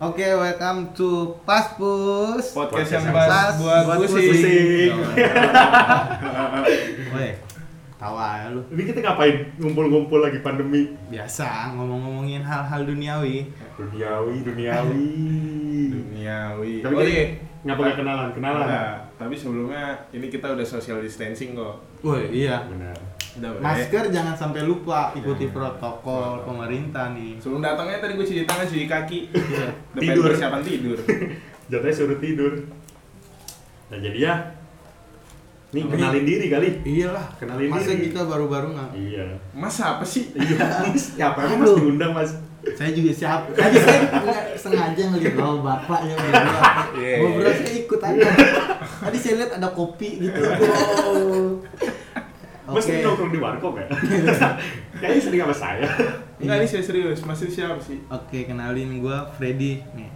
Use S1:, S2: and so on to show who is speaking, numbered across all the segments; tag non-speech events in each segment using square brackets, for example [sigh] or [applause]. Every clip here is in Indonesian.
S1: Oke, welcome to Paspus.
S2: Podcast
S3: Podcast
S2: yang bahas buat
S1: buat
S2: pusing.
S3: pusing.
S1: Woi, tawa ya lu.
S3: Ini kita ngapain ngumpul-ngumpul lagi pandemi?
S1: Biasa ngomong-ngomongin hal-hal duniawi.
S3: Duniawi, duniawi. [laughs]
S2: Duniawi.
S3: Tapi
S2: oh
S3: kan
S2: iya.
S3: ngapa nggak kenalan? Kenalan.
S2: Nah, tapi sebelumnya ini kita udah social distancing kok.
S1: Woi, iya.
S3: Benar.
S1: Masker jangan sampai lupa ikuti
S2: Ya.
S1: protokol
S2: Protokol.
S1: pemerintah nih.
S2: Sebelum datangnya tadi gue cuci tangan, cuci kaki.
S1: Iya. [laughs]
S3: Tidur.
S2: persiapan tidur. [laughs]
S3: Jatuhnya suruh tidur. Nah jadi ya, nih
S1: Tapi-
S3: kenalin diri kali.
S1: Iyalah,
S3: Kenalin
S1: masa
S3: diri.
S1: kita baru-baru nggak?
S3: Iya.
S2: Mas apa sih? [laughs]
S3: Iya, Mas. Ya apa emang Mas
S1: Aduh.
S3: diundang Mas?
S1: Saya juga siap. Tadi saya nggak sengaja ngeliat oh bapak yang.
S2: Iya,
S1: Ngobrol saya ikut aja. Tadi saya lihat ada kopi gitu. Oh.
S3: Mas
S1: Oke.
S3: ini nongkrong di warkop ya? [laughs] Kayaknya sering sama saya.
S2: Enggak, ini saya serius. Mas itu siapa sih?
S1: Oke, kenalin gua Freddy nih.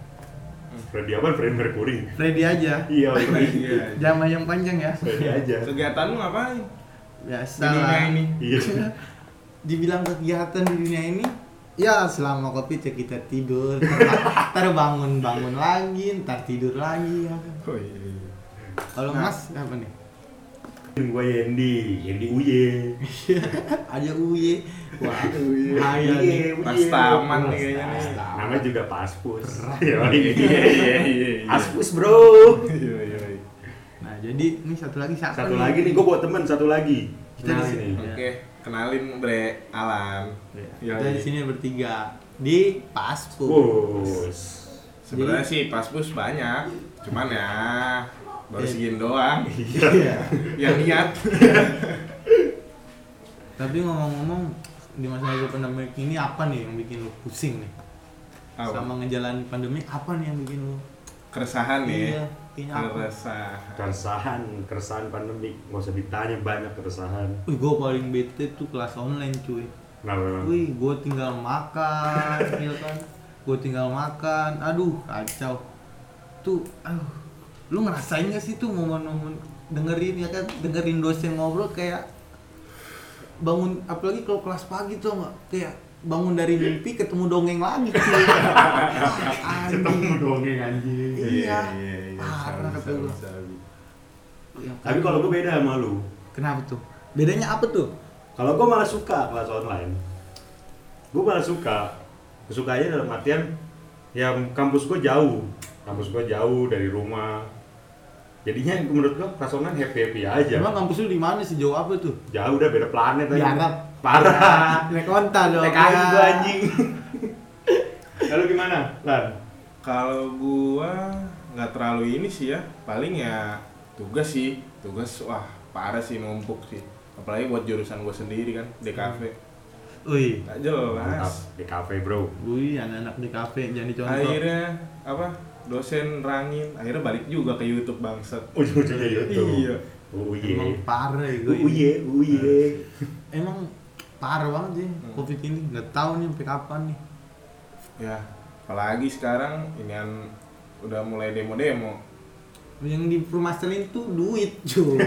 S3: Freddy apa? Freddy Mercury.
S1: Freddy aja.
S3: Iya, Freddy. [laughs]
S2: Iya.
S1: Jama yang panjang ya.
S3: Freddy aja.
S2: Kegiatan lu ngapain?
S1: Biasa
S2: Di dunia ini.
S3: Iya. [laughs]
S1: Dibilang kegiatan di dunia ini Ya selama kopi cek kita tidur Ntar ntar bangun-bangun lagi Ntar tidur lagi ya kan.
S2: Oh iya. iya.
S1: Kalau
S2: Nah.
S1: mas apa nih?
S3: Gue Yendi, Yendi Uye. [laughs]
S1: Ada uye Wah
S3: Uye.
S1: bahaya nih
S3: Uye,
S2: Pas
S3: Uye.
S2: taman nih kayaknya nih.
S3: Namanya juga Paspus.
S2: Iya iya iya iya.
S3: Aspus bro.
S2: Iya iya. iya.
S1: Nah jadi ini satu lagi siapa
S3: Satu
S1: nih?
S3: lagi nih, gue bawa temen satu lagi.
S1: Kita di sini.
S2: Oke, kenalin Bre Alan.
S1: Kita di sini bertiga Di Paspus.
S2: Sebenarnya sih paspus banyak, cuman ya baru
S1: Iya.
S2: segini doang.
S1: Iya [laughs]
S2: Yang niat. [laughs]
S1: Tapi ngomong-ngomong di masa-masa pandemi ini apa nih yang bikin lu pusing nih?
S2: Apa?
S1: Sama ngejalanin pandemi apa nih yang bikin lu?
S2: Keresahan nih.
S1: Iya, apa?
S2: Keresahan.
S3: Keresahan, keresahan pandemi. Gak usah ditanya banyak keresahan.
S1: Wih, gue paling bete tuh kelas online cuy.
S3: Nah, memang.
S1: Wih, gue tinggal makan, [laughs] ya kan? Gue tinggal makan, aduh kacau. Tuh, aduh, lu ngerasain gak sih tuh momen-momen dengerin ya kan? Dengerin dosen ngobrol kayak bangun, apalagi kalau kelas pagi tuh nggak kayak bangun dari mimpi ketemu dongeng lagi. [laughs] Ah,
S3: Ketemu dongeng anjing.
S1: Iya,
S2: iya, iya.
S1: parah kata gua.
S2: sabi.
S1: Ya,
S3: Tapi kalau gue beda sama lu.
S1: kenapa tuh? Bedanya apa tuh?
S3: Kalau gue malah suka kelas online. Gue malah suka. Sukanya dalam artian ya kampus gue jauh. Kampus gue jauh dari rumah. Jadinya menurut kelas online happy happy aja.
S1: Emang kampus lu di mana sih? Jauh apa tuh?
S3: Jauh udah beda planet
S1: Di
S3: aja.
S1: Arab.
S3: Parah.
S1: Naik onta dong.
S3: Naik kaki
S1: ya.
S3: gue anjing. [laughs] Lalu gimana, Lan?
S2: Kalau gua nggak terlalu ini sih ya, paling ya tugas sih, tugas wah parah sih numpuk sih. Apalagi buat jurusan gua sendiri kan, DKV.
S1: Wih,
S2: Nggak
S3: Mantap
S2: jelas.
S3: di cafe bro.
S1: wih anak-anak di kafe jadi contoh.
S2: Akhirnya apa? Dosen rangin, akhirnya balik juga ke YouTube bangsat.
S3: Ujung-ujungnya YouTube.
S2: Iya.
S3: Uye.
S1: Emang parah ya gue.
S3: Uye, uye.
S1: Emang parah banget sih
S2: Hmm.
S1: covid ini. Nggak tahu nih sampai kapan nih.
S2: Ya, apalagi sekarang inian udah mulai demo-demo.
S1: Yang dipermasalahin tuh duit cuy.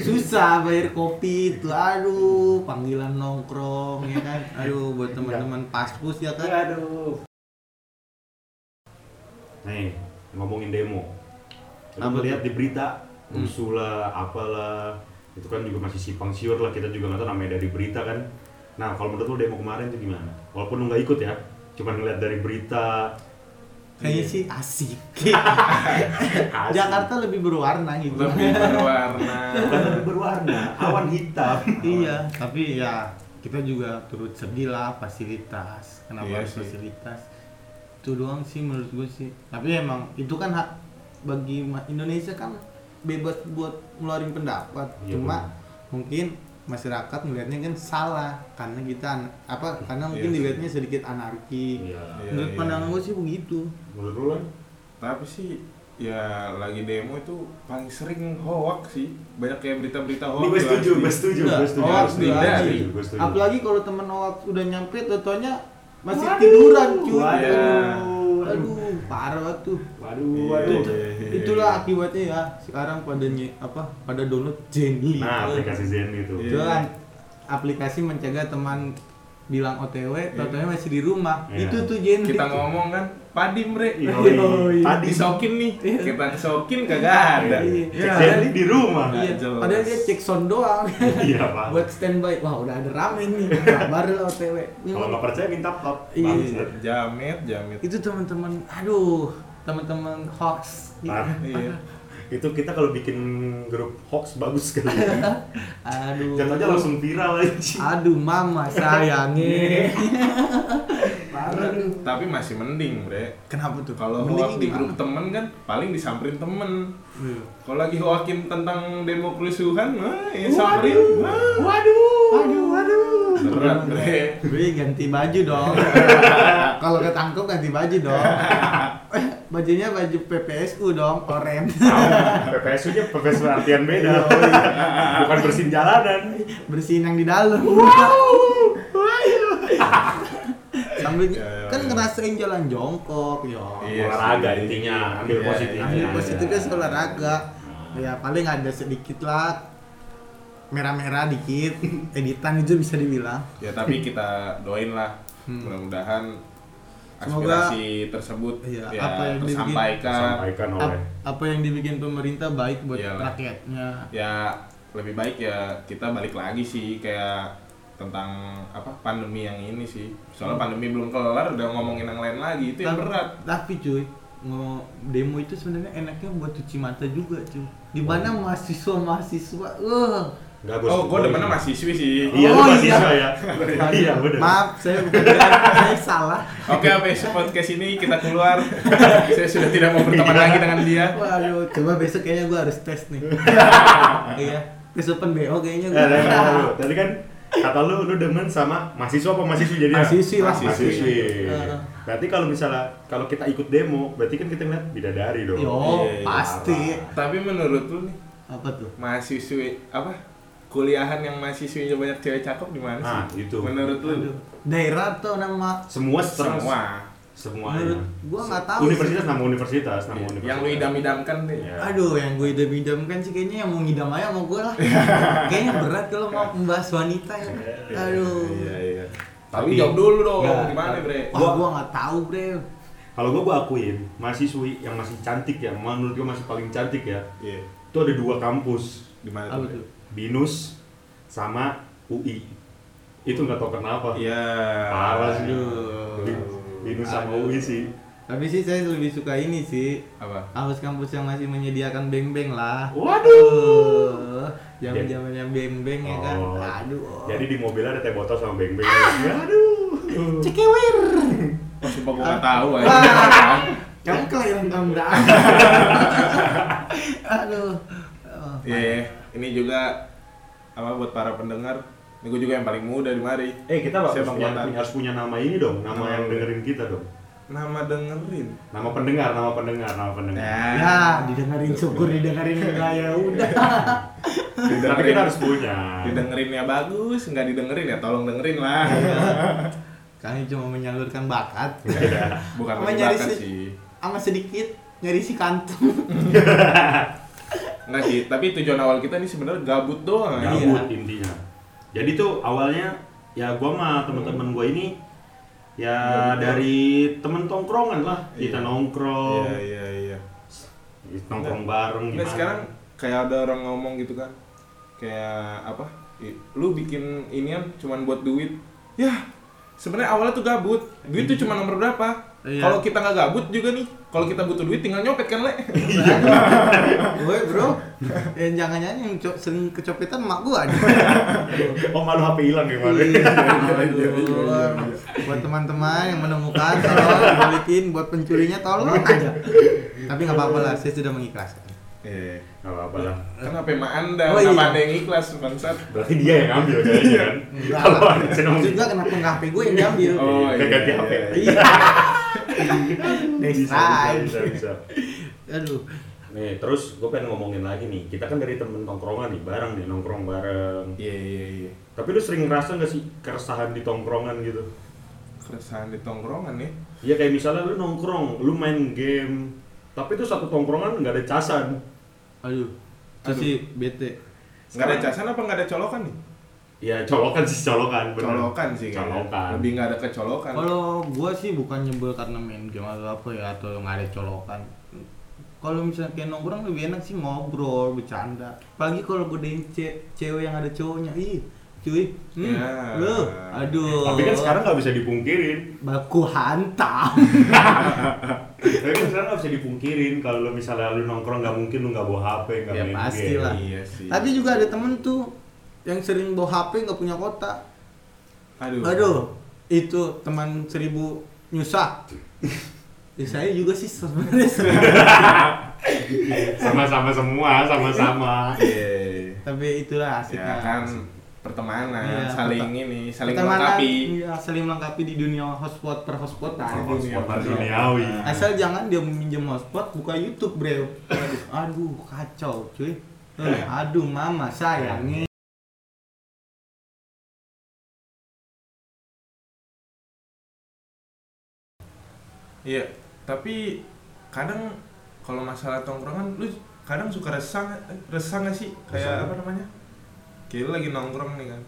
S1: Susah bayar kopi tuh. Aduh, panggilan nongkrong ya kan. Aduh, buat teman-teman paspus ya kan.
S3: Aduh. Nih, ngomongin demo. Kita
S1: Apa
S3: lihat
S1: tuh?
S3: di berita,
S1: Hmm.
S3: rusuh lah, apalah. Itu kan juga masih simpang siur lah, kita juga nggak tahu namanya dari berita kan. Nah, kalau menurut lu demo kemarin itu gimana? Walaupun lu nggak ikut ya, cuma ngeliat dari berita.
S1: Kayaknya
S2: Iya.
S1: sih asik. [laughs]
S3: asik.
S1: Jakarta lebih berwarna gitu.
S2: Lebih berwarna.
S3: Bukan lebih berwarna, awan hitam. [laughs]
S1: iya, tapi ya kita juga turut sedih lah fasilitas. Kenapa
S2: Iya
S1: harus
S2: sih.
S1: fasilitas? Itu doang sih menurut gue sih. Tapi emang itu kan hak bagi Indonesia kan bebas buat ngeluarin pendapat.
S3: Iya,
S1: Cuma
S3: benar.
S1: mungkin masyarakat melihatnya kan salah karena kita apa karena mungkin
S2: Iya sih.
S1: dilihatnya sedikit anarki.
S3: Iya.
S2: Iya,
S1: Menurut
S2: iya.
S1: pandangan gue sih begitu.
S3: Menurut lu kan?
S2: Tapi sih ya lagi demo itu paling sering hoax sih. Banyak kayak berita-berita hoax.
S3: Gue setuju, gue setuju, setuju.
S1: Apalagi kalau temen hoax udah nyampe totonya masih tiduran cuy.
S3: Waduh.
S1: Aduh, aduh, parah tuh.
S3: Waduh, waduh.
S1: Itulah akibatnya ya. Sekarang pada nye- apa? Pada download Zenly.
S3: Nah, aplikasi Zen itu.
S1: Itu aplikasi mencegah teman bilang OTW, OTW masih di rumah.
S3: Iya.
S1: Itu tuh genre.
S2: Kita ngomong kan, padi bre.
S3: Yoi.
S1: Yoi.
S3: Tadi
S2: Disokin nih,
S1: Iya.
S2: kita kesokin kagak ada.
S1: Iya.
S3: Cek
S2: Ya.
S3: Jelly di rumah.
S1: Iya, padahal dia cek sound doang.
S3: Iya, Pak.
S1: Buat standby. Wah, udah ada ramen nih. [laughs] Nah, baru lah OTW.
S3: Kalau nggak percaya minta top.
S1: Iya.
S2: Jamet, jamet.
S1: Itu teman-teman, aduh, teman-teman hoax.
S3: Parah.
S2: Iya.
S3: Itu kita kalau bikin grup hoax bagus sekali. [laughs]
S1: Aduh.
S3: Jatuhnya langsung viral aja.
S1: Aduh, mama sayangnya. [laughs] Tuh.
S2: Tapi masih mending, bre.
S1: Kenapa tuh?
S2: Kalau
S1: Mending
S2: hoak di grup temen kan paling disamperin temen.
S1: Iya.
S2: Kalau lagi hoakin tentang demo kerusuhan, wah, ya samperin. Wah,
S3: Waduh. Waduh, waduh.
S2: berat, bre.
S1: Gue ganti baju dong. [laughs] Kalau ketangkep ganti baju dong. Bajunya baju PPSU dong, oranye.
S3: PPSU-nya PPSU artian beda. Bukan bersihin jalanan.
S1: Bersihin yang di dalam. Sambil
S2: Ya, ya,
S1: kan
S2: ya.
S1: ngerasain jalan jongkok, yo.
S2: Iya
S3: Olahraga
S2: sih.
S3: intinya, ambil
S2: Iya,
S3: positifnya.
S1: Ambil
S2: iya,
S1: positifnya
S2: iya.
S1: olahraga. Ya paling ada sedikit lah merah-merah dikit [laughs] editan itu bisa dibilang.
S2: Ya tapi kita doain lah.
S1: Hmm.
S2: Mudah-mudahan
S1: Semoga-
S2: aspirasi tersebut
S1: Iya,
S2: ya
S1: apa yang dibikin-
S2: tersampaikan.
S3: Sampaikan
S1: Ap-
S3: oleh
S1: apa yang dibikin pemerintah baik buat
S2: Iyalah.
S1: rakyatnya.
S2: Ya lebih baik ya kita balik lagi sih kayak tentang apa pandemi yang ini sih. Soalnya pandemi belum kelar udah ngomongin yang lain lagi itu yang
S1: Tapi-
S2: berat.
S1: Tapi cuy, mau demo itu sebenarnya enaknya buat cuci mata juga cuy. Di mana mahasiswa-mahasiswa, uh,
S3: Enggak
S2: Oh, gua demennya mahasiswi sih.
S3: Iya, lu
S1: Oh,
S3: mahasiswa
S1: iya.
S3: ya. Iya, benar.
S1: maaf saya bukan saya salah.
S2: Oke, besok podcast ini kita keluar. Saya sudah tidak mau berteman lagi dengan dia.
S1: Waduh, coba besok kayaknya gua harus tes nih. iya, tes open BO kayaknya
S3: Eh, lu, tadi kan kata lu lu demen sama mahasiswa apa mahasiswi jadi
S1: Mahasiswi lah.
S3: mahasiswi. Berarti kalau misalnya kalau kita ikut demo, berarti kan kita ngeliat bidadari dong.
S1: Yo,
S2: Iya,
S1: pasti.
S2: Tapi menurut lu nih,
S1: Apa tuh?
S2: mahasiswi apa? Kuliahan yang mahasiswinya banyak cewek cakep di mana sih?
S3: Nah, itu.
S2: Menurut lu?
S1: Daerah atau nama
S3: Semua.
S2: Semua.
S3: Semuanya.
S1: Menurut gua nggak tahu
S3: Universitas nama universitas, nama universitas.
S2: Yang lu idam-idamkan deh.
S3: Iya.
S1: Aduh, yang gue idam-idamkan sih kayaknya yang mau ngidam aja sama gue lah. [laughs] kayaknya berat kalau mau membahas wanita ya. Aduh.
S2: Iya, iya. Tapi
S3: Tapi-
S2: jawab dulu dong,
S3: Nggak.
S2: gimana, Bre?
S1: Wah,
S3: Gua-
S1: gua nggak tahu, Bre.
S3: Kalau gua gua akuin, mahasiswi yang masih cantik ya, menurut gua masih paling cantik ya.
S2: Iya.
S3: Itu ada dua kampus,
S2: Di mana tuh?
S3: Binus sama UI. Itu nggak tahu kenapa.
S2: Iya.
S3: Parah sih. Binus sama
S1: Aduh.
S3: UI sih.
S1: Tapi sih saya lebih suka ini sih.
S2: Apa?
S1: Kampus-kampus yang masih menyediakan beng-beng lah.
S3: Waduh.
S1: Zaman-zaman yang beng-beng ya kan.
S3: Oh.
S1: Aduh.
S3: Jadi di mobil ada teh botol sama beng-beng. Aduh.
S1: cekewir.
S2: Oh, sumpah gua nggak tahu aja.
S1: Wah. [laughs] Kamu kelahiran tahun berapa? [laughs] Aduh. Oh,
S2: Iya, iya. ini juga apa buat para pendengar. Ini gua juga yang paling muda di mari.
S3: Eh kita harus punya,
S2: angkatan?
S3: harus punya nama ini dong, nama
S2: Nama
S3: yang dengerin kita dong.
S2: Nama dengerin.
S3: Nama pendengar, nama pendengar, nama pendengar.
S1: Ya, didengerin syukur, didengerin [laughs] enggak ya udah.
S3: Tapi kita harus punya.
S2: Didengerin ya bagus, nggak didengerin ya tolong dengerin lah. [laughs]
S1: Kami cuma menyalurkan bakat.
S3: Iya.
S2: Bukan menyebarkan
S1: si-
S2: sih.
S1: Sama sedikit nyari si kantung. [laughs]
S2: Enggak sih, tapi tujuan awal kita nih sebenarnya gabut doang. ya.
S1: Iya.
S3: Gabut intinya. Jadi tuh awalnya ya gua sama teman-teman gua ini ya
S2: Gabut.
S3: dari temen tongkrongan lah. Kita
S2: Iya.
S3: nongkrong,
S2: Iya, iya, iya.
S3: nongkrong bareng
S2: Nggak,
S3: gimana.
S2: sekarang kayak ada orang ngomong gitu kan. Kayak apa? Lu bikin inian cuman buat duit. Ya, sebenarnya awalnya tuh gabut. Duit tuh cuma nomor berapa?
S1: Iya.
S2: Kalau kita nggak gabut juga nih, kalau kita butuh duit tinggal nyopet kan, Le?
S1: Woi bro, eh, jangan jangan yang sering kecopetan mak gua aja.
S3: Oh malu HP hilang gimana?
S2: Iya,
S1: Aduh. [laughs] Buat teman-teman yang menemukan, tolong dibalikin. Buat pencurinya tolong aja. Tapi nggak apa-apa lah, saya sudah mengikhlaskan.
S2: Iya.
S3: Gak apa-apa lah.
S2: Kan HP mak Anda,
S1: Oh, iya.
S2: Anda yang ikhlas, bangsat?
S3: Berarti dia yang ngambil kayaknya kan. Kalau ada
S1: Maksud gua kenapa nggak HP gue yang diambil?
S2: Oh,
S3: Iya, ganti HP.
S1: Iya. [laughs] Next
S3: bisa,
S1: time.
S3: bisa, bisa.
S1: Aduh.
S3: Nih, terus gue pengen ngomongin lagi nih. Kita kan dari temen tongkrongan nih, bareng nih, nongkrong bareng.
S2: Iya, iya, iya.
S3: Tapi lu sering ngerasa gak sih keresahan di tongkrongan gitu?
S2: Keresahan di tongkrongan ya.
S3: Iya kayak misalnya lu nongkrong, lu main game, tapi tuh satu tongkrongan nggak ada casan.
S1: Aduh. Itu
S2: Aduh.
S1: sih bete.
S2: Nggak ada casan apa nggak ada colokan nih?
S3: Ya colokan sih colokan bener.
S2: Colokan sih kayaknya.
S3: Colokan.
S2: Lebih nggak ada kecolokan.
S1: Kalau gua sih bukan nyebel karena main game atau apa ya atau nggak ada colokan. Kalau misalnya kayak nongkrong lebih enak sih ngobrol, bercanda. Apalagi kalau godain ce cewek yang ada cowoknya, ih, cuy, hmm,
S2: Ya.
S1: lu, aduh.
S3: Tapi kan sekarang nggak bisa dipungkirin.
S1: baku hantam. [laughs]
S3: Tapi kan sekarang nggak bisa dipungkirin kalau lu misalnya lu nongkrong nggak mungkin lu nggak bawa HP, nggak
S1: Ya,
S3: main
S1: pasti
S3: game.
S1: lah.
S2: Iya sih.
S1: Tapi juga ada temen tuh yang sering bawa HP nggak punya kota.
S2: Aduh.
S1: Aduh, itu teman seribu nyusah. [laughs] Ya, saya juga sih sebenarnya. [laughs]
S3: Sama-sama semua, sama-sama.
S2: Iya.
S1: Tapi itulah asiknya.
S2: Ya kan pertemanan,
S1: Iya,
S2: saling ini, saling melengkapi.
S1: Iya, saling melengkapi di dunia hotspot per hotspodan.
S3: Hotspot duniawi.
S1: Asal jangan dia minjem hotspot buka YouTube, Bro. Aduh, aduh kacau, cuy. Eh, aduh, mama sayangnya.
S2: Iya, tapi kadang kalau masalah tongkrongan lu kadang suka resah nggak- eh, resah nggak sih kayak
S3: Resah.
S2: apa namanya kayak lu lagi nongkrong nih kan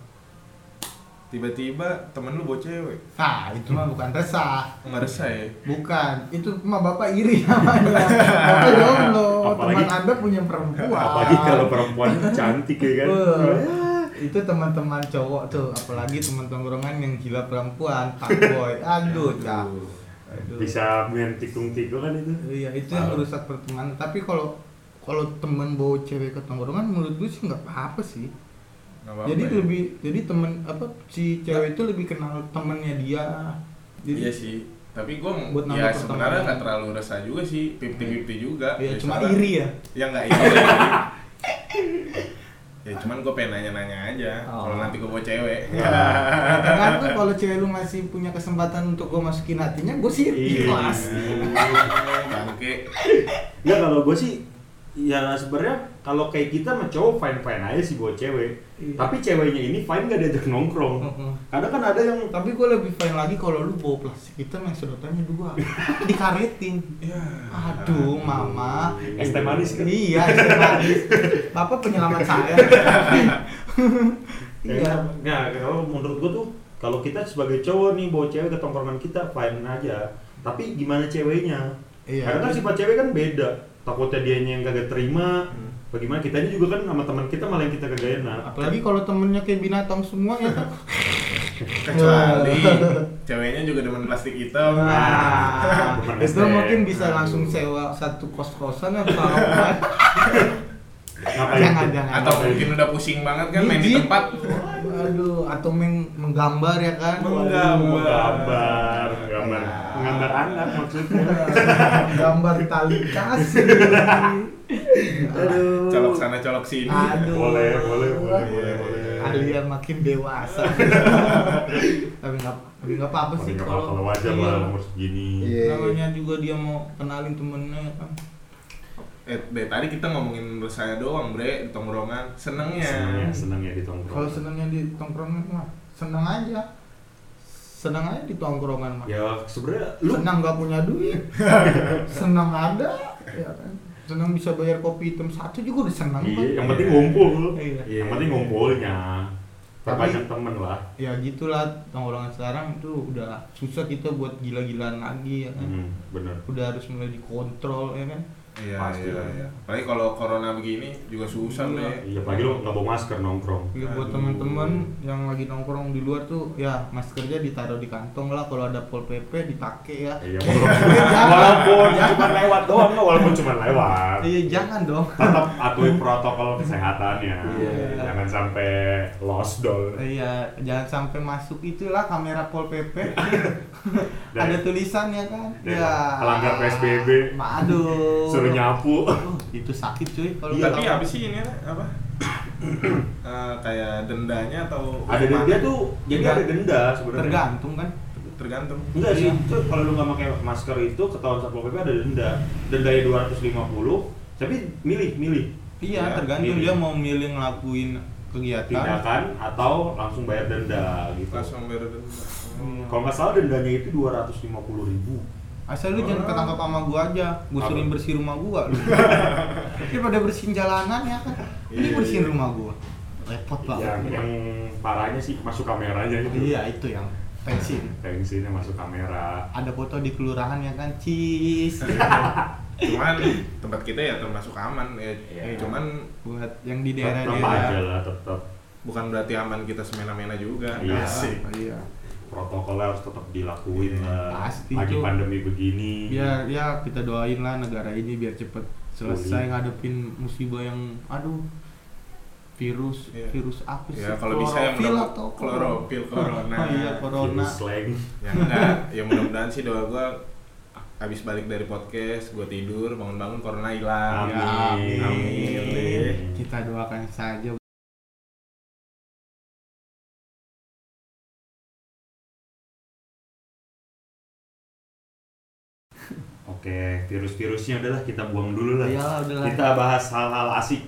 S2: tiba-tiba temen lu bawa cewek
S1: Nah, itu mah bukan resah.
S2: nggak resah ya
S1: Bukan, itu mah bapak iri namanya. Bapak jomblo,
S3: Apalagi-
S1: teman anda punya perempuan.
S3: Apalagi kalau perempuan cantik ya kan.
S1: Wah, itu teman-teman cowok tuh, apalagi teman tongkrongan yang gila perempuan, fuckboy. Aduh, cak. Aduh.
S3: Bisa main tikung-tikung kan itu.
S1: Iya, itu yang
S3: Parah.
S1: merusak pertemanan. Tapi kalau kalau temen bawa cewek ke tongkrongan menurut gue sih nggak apa-apa sih.
S2: Apa-apa
S1: jadi
S2: ya.
S1: lebih jadi temen apa si cewek itu lebih kenal temennya dia. Jadi
S2: iya sih tapi gue
S1: Buat
S2: ya sebenarnya
S1: pertemanan.
S2: nggak terlalu resah juga sih 50-50 juga
S1: ya cuma iri ya.
S2: ya nggak iri [laughs] ya cuman gue pengen nanya-nanya aja
S1: Oh.
S2: kalau nanti gue bawa cewek
S1: Karena tuh kalau cewek lu masih punya kesempatan untuk gue masukin hatinya, gue sih
S3: Iya.
S1: ikhlas.
S2: bangke
S3: Enggak kalau gue sih ya sebenarnya kalau kayak kita mah cowok fine fine aja sih buat cewek.
S1: Iya.
S3: Tapi ceweknya ini fine gak diajak nongkrong.
S1: Heeh.
S3: Kadang kan ada yang
S1: Tapi gue lebih fine lagi kalau lu bawa plastik hitam yang sedotannya dua, [laughs] dikaretin.
S2: ya
S1: Aduh, mama.
S3: es teh manis kan.
S1: Iya, es teh manis. Bapak penyelamat saya. [laughs] iya.
S3: Nah, kalau menurut gua tuh kalau kita sebagai cowok nih bawa cewek ke tongkrongan kita fine aja. Tapi gimana ceweknya?
S1: Iya.
S3: Karena kan sifat cewek kan beda. Takutnya dia yang kagak terima.
S2: Hmm.
S3: Bagaimana kitanya juga kan sama teman kita malah yang kita kagak enak.
S1: Apalagi kalau temennya kayak binatang semua ya kan. [laughs]
S2: kecuali [laughs] ceweknya juga demen plastik hitam
S1: Nah, itu mungkin bisa langsung sewa satu kos-kosan atau apa. [laughs]
S3: Ngapain?
S1: Jangan, jangan.
S2: atau mungkin udah pusing banget kan main di tempat
S1: Aduh, atau meng- menggambar ya kan.
S2: Menggambar.
S3: Gambar, gambar, gambar anak maksudnya. [laughs]
S1: Gambar tali kasih. Aduh.
S2: colok sana colok sini
S1: Aduh.
S3: Boleh, boleh, boleh, boleh, boleh.
S1: Kalian makin dewasa. [laughs] tapi nggak tapi nggak apa-apa sih
S3: apa-apa kalau wajar
S1: iya.
S3: lah umur segini.
S1: Iya. Namanya juga dia mau kenalin temennya ya kan.
S2: eh dari tadi kita ngomongin saya doang bre di tongkrongan senengnya
S3: Senangnya, senangnya di tongkrong.
S1: Kalau senangnya di tongkrongan mah senang aja. Senang aja di tongkrongan mah.
S3: Ya sebenarnya lu
S1: Senang nggak punya duit. [laughs] senang ada. Ya kan. Senang bisa bayar kopi hitam satu juga udah senang
S3: Iya,
S1: Pak.
S3: yang penting ngumpul.
S1: Iya.
S3: Yang penting ngumpulnya. Perbanyak temen lah.
S1: ya gitulah tongkrongan sekarang tuh udah susah kita buat gila-gilaan lagi ya kan
S3: Hmm, bener.
S1: udah harus mulai dikontrol ya kan
S2: iya
S3: Pasti
S2: iya
S3: lah.
S2: iya apalagi kalau corona begini juga susah
S1: Iya.
S2: bre
S3: Iya, pagi lu nggak bawa masker nongkrong.
S1: Ya, buat
S2: Aduh.
S1: teman-teman yang lagi nongkrong di luar tuh ya maskernya ditaruh di kantong lah kalau ada pol pp dipakai ya
S3: Iya, walaupun [laughs] cuma lewat doang, nggak, walaupun cuma lewat.
S1: iya jangan dong
S3: Tetap atuhi protokol kesehatannya.
S1: Iya.
S3: Jangan sampai lost doll.
S1: iya jangan sampai masuk itulah kamera pol pp [laughs] ada tulisannya kan ya
S3: pelanggar PSBB.
S1: aduh
S3: Suruh nyapu.
S1: Uh, itu sakit cuy kalau
S3: Iya,
S2: tapi apa sih ini apa [clears throat] Eh, kayak dendanya atau
S3: Ada denda tuh, jadi ada denda sebenarnya.
S1: tergantung kan
S2: tergantung
S3: Enggak sih,
S1: Iya.
S3: itu kalau lu nggak pakai masker itu ketahuan satpol pp ada denda. Dendanya 250, tapi milih milih
S1: iya
S2: Ya,
S1: tergantung
S3: milih.
S1: dia mau milih ngelakuin kegiatan
S3: tindakan atau langsung bayar denda gitu.
S2: langsung bayar denda
S1: Iya.
S3: Kalau nggak salah dendanya itu 250 ribu.
S1: Asal lu jangan ketangkap sama gua aja, gua
S3: Apa?
S1: suruh bersihin rumah gua lu. [laughs] Daripada bersihin jalanan ya kan. Ini
S2: Iya,
S1: bersihin
S2: iya.
S1: rumah gua. repot
S3: yang
S1: banget
S3: yang parahnya sih masuk kameranya itu
S1: iya itu yang tensin
S3: tensinya masuk kamera
S1: ada foto di kelurahan ya kan cis [laughs]
S2: cuman [laughs] tempat kita ya termasuk aman ya
S3: Iya.
S2: cuman
S1: buat yang di
S3: tetap aja
S1: daerah-daerah
S3: lah tetap
S2: bukan berarti aman kita semena-mena juga
S3: Iya.
S2: Asik.
S1: iya
S3: protokolnya harus tetap dilakuin
S2: Iya,
S3: lah
S1: pasti
S3: lagi
S1: itu.
S3: pandemi begini.
S1: Biar ya kita doain lah negara ini biar cepet selesai
S3: Pulih.
S1: ngadepin musibah yang aduh virus
S2: Iya.
S1: virus apa sih?
S2: ya kalau bisa yang
S1: Klorofil
S2: mudah
S1: atau
S2: kloropil [laughs] corona.
S1: Oh iya corona.
S3: virus slang.
S2: Ya enggak. Ya mudah-mudahan sih doa gua habis balik dari podcast gua tidur bangun-bangun corona hilang.
S1: Ya,
S3: Amin.
S2: amin.
S1: Kita doakan saja
S3: Oke, virus-virusnya udahlah kita buang dulu lah.
S1: Iyalah, udahlah.
S3: Kita bahas hal-hal asik.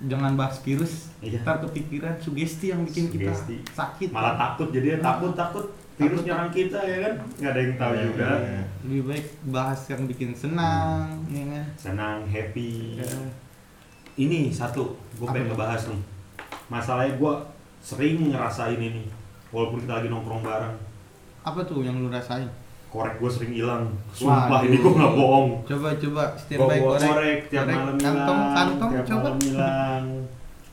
S1: Jangan bahas virus
S3: Iya.
S1: ntar kepikiran sugesti yang bikin
S3: Sugesti.
S1: kita sakit
S3: Malah takut jadi takut takut virus
S1: Takut.
S3: nyerang kita ya kan? Nggak ada yang tahu
S2: Iya,
S3: juga.
S2: iya.
S1: lebih baik bahas yang bikin senang ya kan
S3: Senang, happy.
S1: Ya.
S3: Ini satu, gue pengen ngebahas nih. Masalahnya gue sering ngerasain ini, walaupun kita lagi nongkrong bareng.
S1: apa tuh yang lu rasain
S3: Korek gue sering hilang. Sumpah
S1: Waduh.
S3: ini gue nggak bohong.
S1: coba coba standby
S3: bawa
S1: korek
S3: korek tiap
S1: Korek.
S3: malam
S1: kantong
S3: hilang.
S1: kantong
S3: tiap
S1: coba
S3: malam hilang.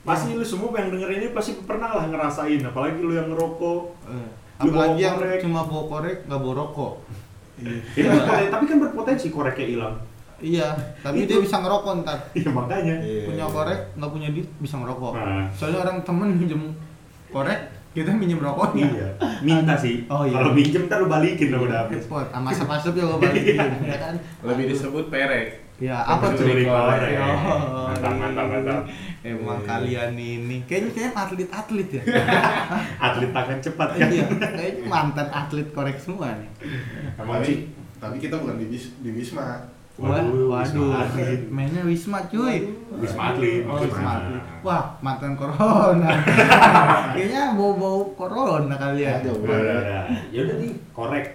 S3: Pasti lu semua yang denger ini pasti pernah lah ngerasain, apalagi lu yang ngerokok.
S1: Eh,
S3: Lu
S1: apalagi yang
S3: korek.
S1: cuma bawa korek nggak bawa rokok
S3: Ini berpotensi, tapi kan berpotensi koreknya hilang.
S1: iya tapi
S3: Itu.
S1: dia bisa ngerokok ntar
S3: Iya makanya.
S2: Iya.
S1: punya korek nggak punya duit bisa ngerokok
S3: Nah.
S1: soalnya orang temen minjem korek kita minjem rokoknya
S3: Iya, minta sih.
S1: Oh, iya.
S3: Kalau minjem ntar lu balikin dong udah habis.
S1: repot sama asap-asap ya gue balikin ya kan
S2: lebih disebut perek
S1: ya apa tuh. Oh,
S3: Mantap, mantap, mantap.
S1: emang
S2: Iya.
S1: kalian ini kayaknya kayaknya atlet-atlet ya [laughs]
S3: Atlet tangan cepat kan.
S1: iya kayaknya mantan atlet korek semua nih
S3: Emang sih.
S2: tapi kita bukan di, bis, di wisma
S1: Wah,
S3: Waduh,
S1: waduh, mainnya Wisma cuy.
S3: Wisma Atlet.
S1: Oh,
S3: Wisma.
S1: Atlet. Wah, mantan corona. [laughs] Kayaknya bau-bau corona kalian.
S2: Aduh.
S3: Udah, udah, udah. Ya udah nih, korek.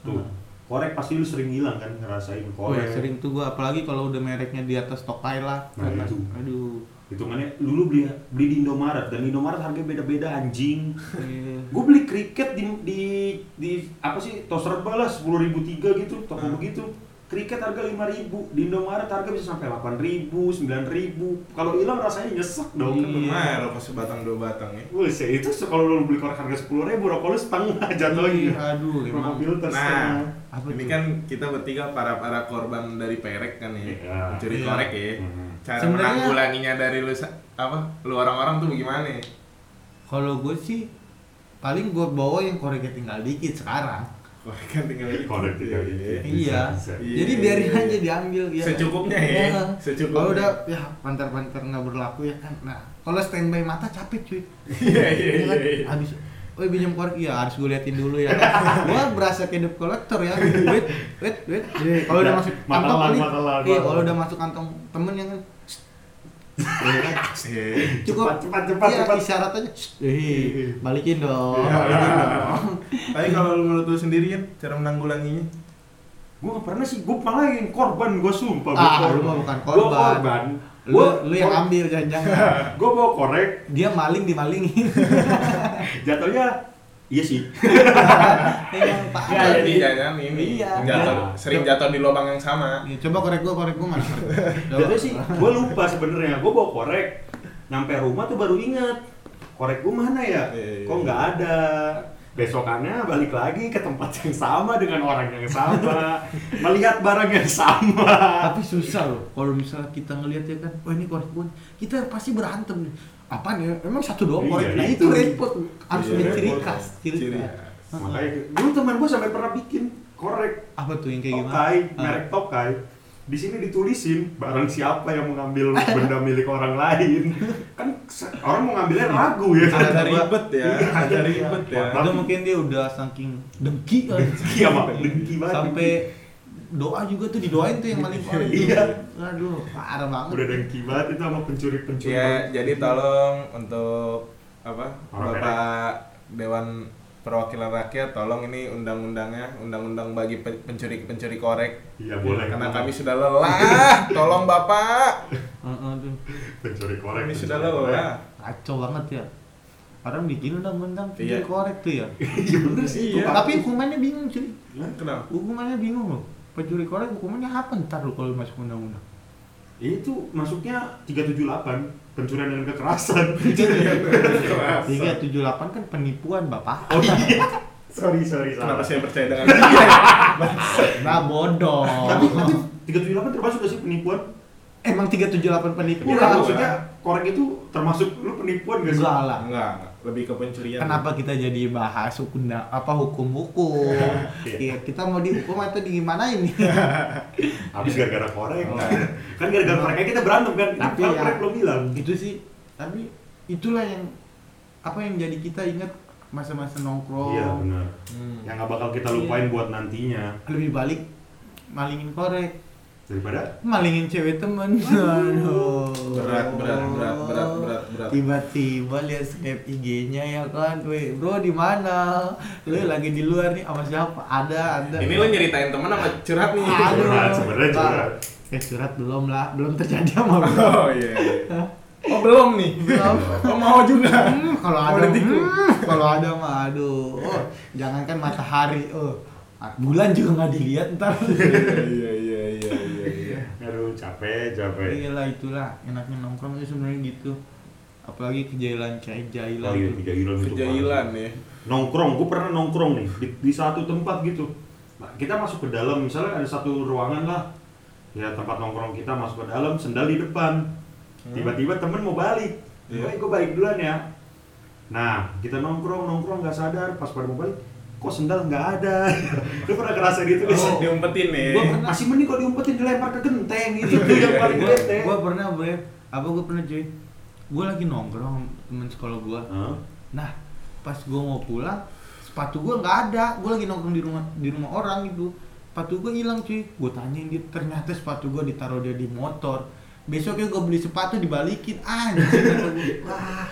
S3: Tuh. Korek pasti lu sering hilang kan ngerasain
S1: Oh,
S3: korek.
S1: sering tuh gua apalagi kalau udah mereknya di atas Tokai lah.
S3: Nah, itu.
S1: Aduh.
S3: Hitungannya dulu beli beli di Indomaret dan Indomaret harganya beda-beda anjing.
S1: Iya.
S3: Gue beli kriket di di di apa sih tos serba lah sepuluh ribu tiga gitu toko
S2: Hmm.
S3: begitu kriket harga lima ribu di Indomaret harga bisa sampai delapan ribu sembilan ribu kalau hilang rasanya nyesek dong kan
S1: Iya.
S2: lumayan rokok sebatang dua batang ya
S3: Buset, itu kalau lu beli korek harga sepuluh ribu rokok lu setengah [laughs] jatuhnya
S1: Iya, Aduh, emang.
S3: filter
S2: Nah,
S1: Apa
S2: ini
S1: tuh?
S2: kan kita bertiga para para korban dari perek kan ya,
S3: Iya.
S2: mencuri
S1: Iya.
S2: korek ya.
S3: Mhm.
S2: Cara
S1: Sebenarnya-
S2: menanggulanginya dari lu apa? Lu orang-orang tuh gimana?
S1: Kalau gue sih paling gue bawa yang koreknya tinggal dikit sekarang.
S2: Korek kan tinggal di
S3: Korek tinggal dikit.
S1: Iya.
S3: bisa.
S2: Iya.
S1: Jadi biarin aja diambil ya.
S2: Secukupnya ya,
S1: Iya.
S2: secukupnya.
S1: Kalau udah ya pantar-pantar nggak berlaku ya kan. Nah, kalau standby mata capek cuy.
S2: Iya iya
S1: Ya kan?
S2: iya. iya.
S1: Habis Oh pinjam korek, iya harus gue liatin dulu ya. gua berasa kayak debt collector ya. Wait, wait, wait. Kalau udah
S3: Ya,
S1: masuk
S3: mata
S1: kantong
S3: lang, mata lang,
S1: iya kalau udah masuk kantong temen yang kan,
S2: Iya kan? Iya. [laughs]
S1: cukup
S3: Cepat, cepat, cepat,
S1: iya,
S3: cepat.
S1: isyarat aja. Eh, balikin dong,
S2: Iya.
S1: balikin dong.
S2: Tapi kalau menurut lu sendiri kan cara menanggulanginya?
S3: Gue gak pernah sih, gue malah yang korban, gue sumpah gua
S1: Ah,
S3: korban.
S1: lu mah bukan
S3: Gua
S1: korban.
S3: korban.
S1: Lu, lu yang ambil jangan-jangan. [laughs]
S3: Gue bawa korek,
S1: Dia maling dimalingin. [laughs]
S3: jatuhnya iya sih. [laughs]
S1: Pak.
S2: Ya, jadi jangan ini
S1: Iya.
S2: jatuh,
S3: Iya.
S2: sering jatuh di lubang yang sama.
S1: Nih, coba korek gua, korek gua mana?
S3: Jatuhnya sih, gue lupa sebenarnya. Gue bawa korek, nyampe rumah tuh baru ingat korek gue mana ya?
S2: Iya, iya.
S3: Kok nggak ada? Besokannya balik lagi ke tempat yang sama dengan orang yang sama, [laughs] melihat barang yang sama.
S1: Tapi susah loh, kalau misalnya kita ngelihat ya kan, wah ini korek gua, kita pasti berantem nih. Apaan ya? Emang satu doang
S3: Iya,
S1: korek? nah
S3: itu.
S1: itu repot, harus
S2: Iya,
S1: ada ciri khas, ciri
S2: Ciri
S1: khas.
S3: Makanya dulu teman gue sampai pernah bikin korek
S1: Apa tuh yang kayak gimana?
S3: tokai, merek tokai. Di sini ditulisin barang siapa yang mengambil [laughs] benda milik orang lain. Kan orang mau ngambilnya ragu ya kan.
S2: Ada ribet ya,
S3: Iya,
S2: ada
S3: iya.
S2: ribet ya.
S1: Itu mungkin dia udah saking dengki kali.
S3: Iya, Mak. Dengki banget.
S1: Sampai doa juga tuh didoain tuh yang maling korek. [laughs] tuh.
S3: Iya.
S1: Aduh, parah banget.
S3: udah dengki banget itu sama pencuri-pencuri.
S2: Ya, jadi tolong untuk apa?
S3: Orang
S2: Bapak Dewan Perwakilan Rakyat, tolong ini undang-undangnya, undang-undang bagi pe- pencuri-pencuri korek.
S3: Iya boleh.
S2: Karena kami sudah lelah. [laughs] Tolong Bapak.
S3: Pencuri korek
S2: Ini
S3: pencuri
S2: sudah lo
S3: korek.
S2: ya.
S1: Kacau banget ya. Orang bikin undang-undang
S2: Iya.
S1: video korek tuh ya. [laughs]
S3: iya bener sih
S2: Iya.
S1: Tapi hukumannya bingung cuy.
S2: Kenapa?
S1: Hukumannya bingung loh. Pencuri korek hukumannya apa ntar lo kalau masuk undang-undang?
S3: itu masuknya 378 pencurian [laughs] dengan kekerasan
S1: Tiga tujuh delapan kan penipuan bapak.
S3: oh iya sorry sorry
S2: Kenapa
S3: salah
S2: saya percaya dengan [laughs] dia?
S1: Nah bodoh.
S3: tapi tapi 378 termasuk gak sih penipuan
S1: Emang tiga tujuh delapan penipuan?
S3: Iya, maksudnya korek itu termasuk lu penipuan gak sih?
S1: Enggak lah.
S2: Enggak, lebih ke pencurian.
S1: Kenapa kita jadi bahas hukum apa hukum-hukum? [laughs]
S3: Iya.
S1: Iya, kita mau dihukum atau di gimana ini? [laughs]
S3: Habis gara-gara korek.
S1: Oh.
S3: Kan gara-gara koreknya kita berantem kan.
S1: Tapi
S3: Kan
S1: ya-
S3: korek belum bilang.
S1: itu sih. Tapi itulah yang apa yang jadi kita ingat masa-masa nongkrong.
S3: Iya benar.
S2: Hmm.
S3: Yang gak bakal kita lupain buat nantinya
S1: Lebih balik malingin korek,
S3: daripada
S1: malingin cewek temen. Aduh.
S2: Berat, berat, berat, berat, berat, berat.
S1: Tiba-tiba lihat snap IG-nya ya kan, weh bro di mana? Lu lagi di luar nih sama siapa? Ada, ada.
S2: Ini lo nyeritain temen apa curhat nih?
S1: Aduh.
S3: Curhat, sebenarnya curhat.
S1: Eh curhat belum lah, belum terjadi sama [laughs] gue.
S2: Oh iya. iya. Oh belum nih.
S1: Belum.
S2: Oh mau juga.
S1: Hmm, kalau ada, hmm, kalau ada mah aduh. Oh, jangankan matahari, oh. Bulan juga nggak dilihat ntar. [laughs]
S2: Iya iya iya iya iya.
S3: aduh capek capek.
S1: Iya lah itulah enaknya nongkrong itu sebenarnya gitu. Apalagi kejailan kayak jailan.
S3: Oh iya
S1: tuh.
S3: tiga ilan itu.
S2: Kejailan ya.
S3: Nongkrong, gue pernah nongkrong nih di, di satu tempat gitu. Nah, kita masuk ke dalam, misalnya ada satu ruangan lah. Ya tempat nongkrong kita masuk ke dalam, sendal di depan. Tiba-tiba temen mau balik.
S2: Iya.
S3: Iya. gue balik duluan ya. Nah, kita nongkrong, nongkrong nggak sadar, pas pada mau balik, kok sendal nggak ada. [laughs] Lu pernah ngerasa gitu sih?
S2: Oh, diumpetin nih.
S1: Gua pernah.
S3: Masih mending kalau diumpetin dilempar ke genteng [laughs] gitu. Itu yang paling
S1: Gua,
S3: bete.
S1: gua pernah bre, apa gua pernah cuy? Gua lagi nongkrong temen sekolah gua.
S3: Hah?
S1: Nah, pas gua mau pulang, sepatu gua nggak ada. Gua lagi nongkrong di rumah di rumah orang gitu. Sepatu gua hilang cuy. Gua tanyain dia, ternyata sepatu gua ditaruh dia di motor. Besoknya gua beli sepatu dibalikin kata gua. [laughs] Wah,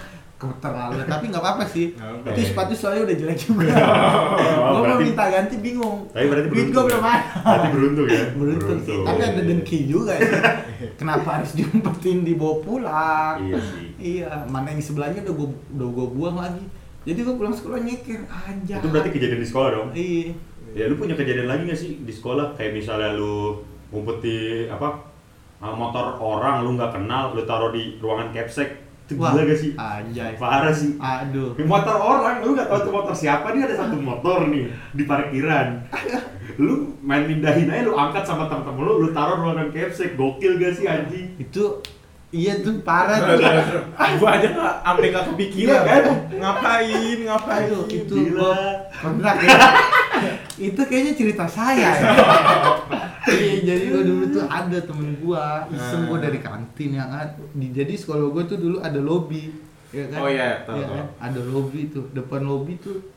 S1: keterlaluan. Tapi nggak apa-apa sih.
S2: Oke.
S1: Itu sepatu soalnya udah jelek [laughs] juga.
S3: Oh,
S1: gua mau minta ganti bingung.
S3: Tapi berarti
S1: Duit
S3: beruntung
S1: gua
S3: ya?
S1: belum ada.
S3: Berarti beruntung ya? [laughs]
S1: Beruntung sih. Tapi ada dengki juga ya. [laughs] Kenapa harus diumpetin dibawa pulang?
S3: Iya sih.
S1: Iya, mana yang sebelahnya udah gua udah gua buang lagi. Jadi gua pulang sekolah nyeker anjay.
S3: Itu berarti kejadian di sekolah dong?
S1: Iya.
S3: Ya lu punya kejadian lagi gak sih di sekolah? Kayak misalnya lu ngumpeti apa motor orang lu nggak kenal, lu taruh di ruangan capsek. Itu
S1: Wah,
S3: gila gak sih?
S1: Anjay.
S3: Parah sih.
S1: Aduh.
S3: Di motor orang, lu gak tahu tuh motor siapa, dia ada satu motor nih di parkiran. [laughs] Lu main mindahin aja, lu angkat sama temen-temen lu, lu taruh ruangan capsek, gokil gak sih anjing?
S1: Itu iya tuh parah tuh.
S2: Gua aja nggak sampai nggak kepikiran
S3: Iya, kan?
S2: Ngapain ngapain?
S1: Aduh, itu gua pernah ya. itu kayaknya cerita saya ya. Iya, jadi gua dulu tuh ada temen gua, iseng gua dari kantin yang ada. Di, jadi sekolah gua tuh dulu ada lobby. Ya kan?
S2: Oh iya, tahu,
S1: Iya
S2: tahu.
S1: kan? Ada lobby tuh, depan lobby tuh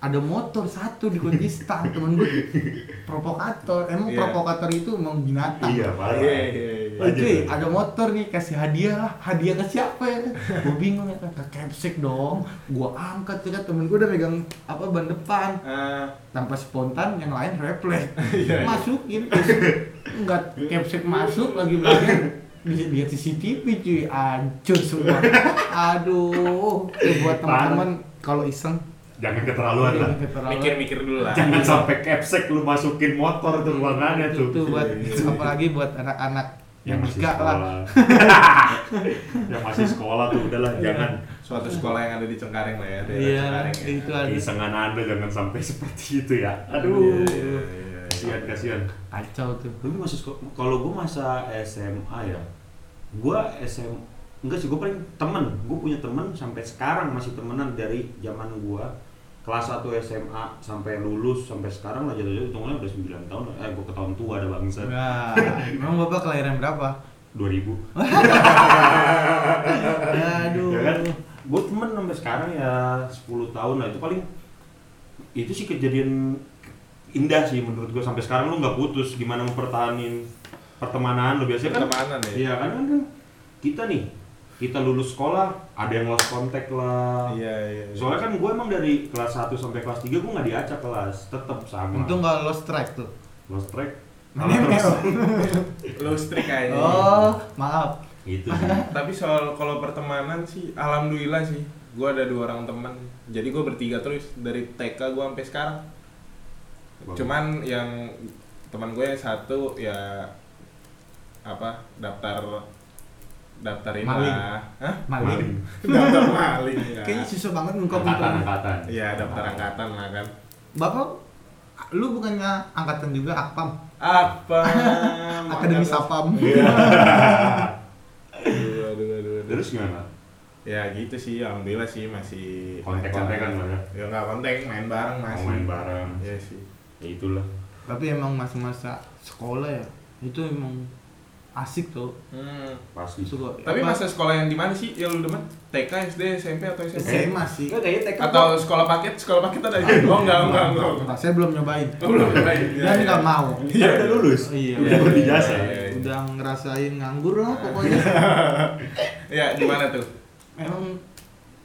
S1: ada motor satu di kunci stang [laughs] temen gue provokator. Emang
S2: Iya.
S1: provokator itu emang binatang.
S3: Iya, parah.
S2: Iya iya iya.
S1: Cuy, ada motor nih kasih hadiah lah. Hadiah ke siapa ya? Gue bingung ya ke capsek dong. Gue angkat ya kan. Temen gue udah megang apa ban depan.
S2: Ah,
S1: tanpa spontan yang lain refleks [laughs]
S2: Iya, iya.
S1: masukin enggak capsek masuk lagi belajar bisa lihat CCTV cuy. Hancur semua. [laughs] Aduh. Buat teman-teman kalau iseng
S3: Jangan keterlaluan lah.
S2: mikir-mikir dulu lah.
S3: Jangan sampai capsek lu masukin motor tuh ruangannya
S1: itu
S3: tuh.
S1: tuh buat apalagi buat anak-anak yang
S3: Yang masih sekolah. [laughs] yang masih sekolah tuh udahlah
S1: Iya.
S3: jangan
S2: Suatu sekolah yang ada di Cengkareng lah ya.
S1: iya
S2: Cengkareng ya.
S1: itu ada
S3: isengan anda jangan sampai [laughs] seperti itu ya. Aduh.
S2: iya, iya.
S3: Kasihan kasihan.
S1: kacau tuh
S3: Tapi masih sekolah, kalau gue masa SMA ya, gue SM enggak sih gue paling temen, gue punya temen sampai sekarang masih temenan dari zaman gue kelas 1 SMA sampai lulus sampai sekarang lah hitungannya udah 9 tahun. Eh gue ketahuan tua ada bangsa.
S1: Nah, emang bapak kelahiran berapa?
S3: 2000
S1: Aduh.
S3: ya kan? Gue temen sampai sekarang ya 10 tahun lah. Itu paling itu sih kejadian indah sih menurut gue sampai sekarang lu nggak putus gimana mempertahanin pertemanan lu. Biasanya kan
S2: Pertemanan ya.
S3: Iya kan kan kan kita nih kita lulus sekolah ada yang lost kontak lah.
S2: Iya iya. iya.
S3: Soalnya kan gue emang dari kelas 1 sampai kelas 3 gue nggak diacak kelas, tetap sama.
S1: Untung nggak lost track tuh.
S3: lost track.
S1: Nempel.
S3: terus [laughs]
S2: Lu strik kayaknya.
S1: Oh, maaf.
S3: Itu [laughs] sih.
S2: Tapi soal kalau pertemanan sih, alhamdulillah sih. Gue ada dua orang teman. Jadi gue bertiga terus dari TK gue sampai sekarang.
S3: Bagus.
S2: Cuman yang teman gue yang satu ya apa daftar daftar ini
S1: Maling.
S2: lah. Hah?
S1: Maling. [laughs]
S2: daftar maling ya.
S1: Kayaknya susah banget ngungkapin
S3: Angkatan, angkatan.
S2: Iya, daftar angkatan lah kan.
S1: Bapak, lu bukannya angkatan juga akpam?
S2: Apa? [laughs]
S1: Akademi Sapam.
S3: Iya. [laughs]
S2: Aduh, aduh, aduh, aduh.
S3: Terus gimana?
S2: Ya gitu sih, alhamdulillah sih masih
S3: Kontek-kontekan lah ya?
S2: Ya nggak kontek, main bareng
S3: Mau
S2: masih.
S3: main bareng.
S2: Iya sih.
S3: Ya itulah.
S1: Tapi emang masa-masa sekolah ya, itu emang asik tuh.
S2: Hmm.
S3: Pasti.
S1: Suka,
S2: Tapi
S1: apa,
S2: masa sekolah yang di mana sih yang lu demen? TK, SD, SMP atau SMP?
S1: SMA sih.
S3: Enggak kayaknya TK
S2: Atau sekolah paket? Sekolah paket ada juga? Oh enggak, enggak, enggak.
S1: Saya belum nyobain.
S2: Oh, belum nyobain. [laughs]
S1: Dan
S2: iya.
S1: nggak mau.
S3: Iya udah lulus.
S1: Iya.
S3: Udah berjasa.
S2: Iya, iya.
S1: Udah ngerasain nganggur lah pokoknya. [laughs]
S2: Ya, di mana tuh?
S1: emang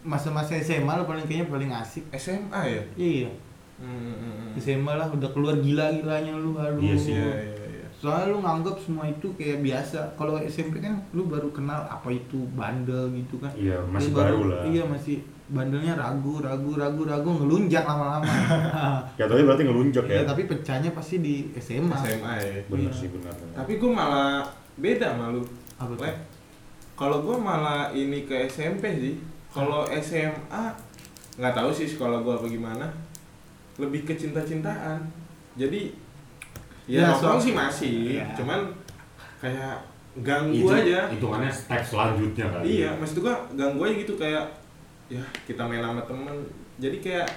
S1: masa-masa SMA lo paling kayaknya paling asik.
S2: SMA ya?
S1: Iya.
S2: Hmm, hmm, hmm.
S1: SMA lah udah keluar gila-gilanya lu aduh.
S3: Iya sih.
S2: Iya, iya, iya.
S1: Soalnya lu nganggap semua itu kayak biasa. Kalau SMP kan lu baru kenal apa itu bandel gitu kan.
S3: Iya,
S1: Lu
S3: masih baru lah.
S1: Iya, masih bandelnya ragu, ragu, ragu, ragu ngelunjak lama-lama. [laughs]
S3: Jatuhnya berarti ngelunjok ya.
S1: Iya, tapi pecahnya pasti di SMA.
S2: SMA ya.
S3: Bener
S1: Iya.
S3: sih benar. benar.
S2: Tapi gue malah beda sama lu.
S1: Apa tuh?
S2: Kalau gue malah ini ke SMP sih. Kalau SMA nggak tahu sih sekolah gue apa gimana. Lebih ke cinta-cintaan. Jadi ya,
S1: Ya,
S2: nongkrong sih masih,
S1: Iya.
S2: cuman kayak ganggu
S3: itu
S2: aja.
S3: hitungannya step selanjutnya kali.
S2: Iya, maksud gua ganggu aja gitu kayak ya kita main sama temen. Jadi kayak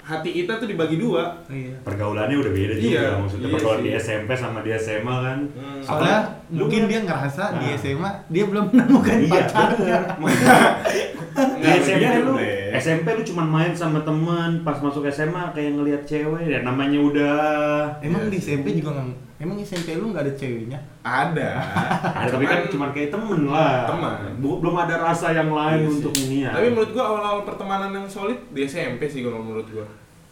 S2: hati kita tuh dibagi dua.
S1: Iya.
S3: Pergaulannya udah beda juga.
S2: Iya,
S3: Maksudnya
S2: iya
S3: pergaulan di SMP sama di SMA kan.
S2: Hmm.
S1: Soalnya
S3: Lu
S1: mungkin dia ngerasa di
S3: Nah.
S1: SMA dia belum [laughs] menemukan
S3: Iya,
S1: pacarnya.
S3: Di
S2: Nggak
S3: SMP
S2: begitu,
S3: lu
S2: Bre.
S3: SMP lu cuma main sama temen, pas masuk SMA kayak ngelihat cewek ya namanya udah
S1: Emang
S2: Iya
S1: di
S2: sih.
S1: SMP juga nggak Emang SMP lu nggak ada ceweknya?
S2: Ada. [laughs]
S3: ada tapi kan cuma kayak temen lah.
S2: Teman.
S3: Belum ada rasa yang lain
S2: Iya sih.
S3: untuk ini ya.
S2: Tapi menurut gua awal-awal pertemanan yang solid di SMP sih kalau menurut gua.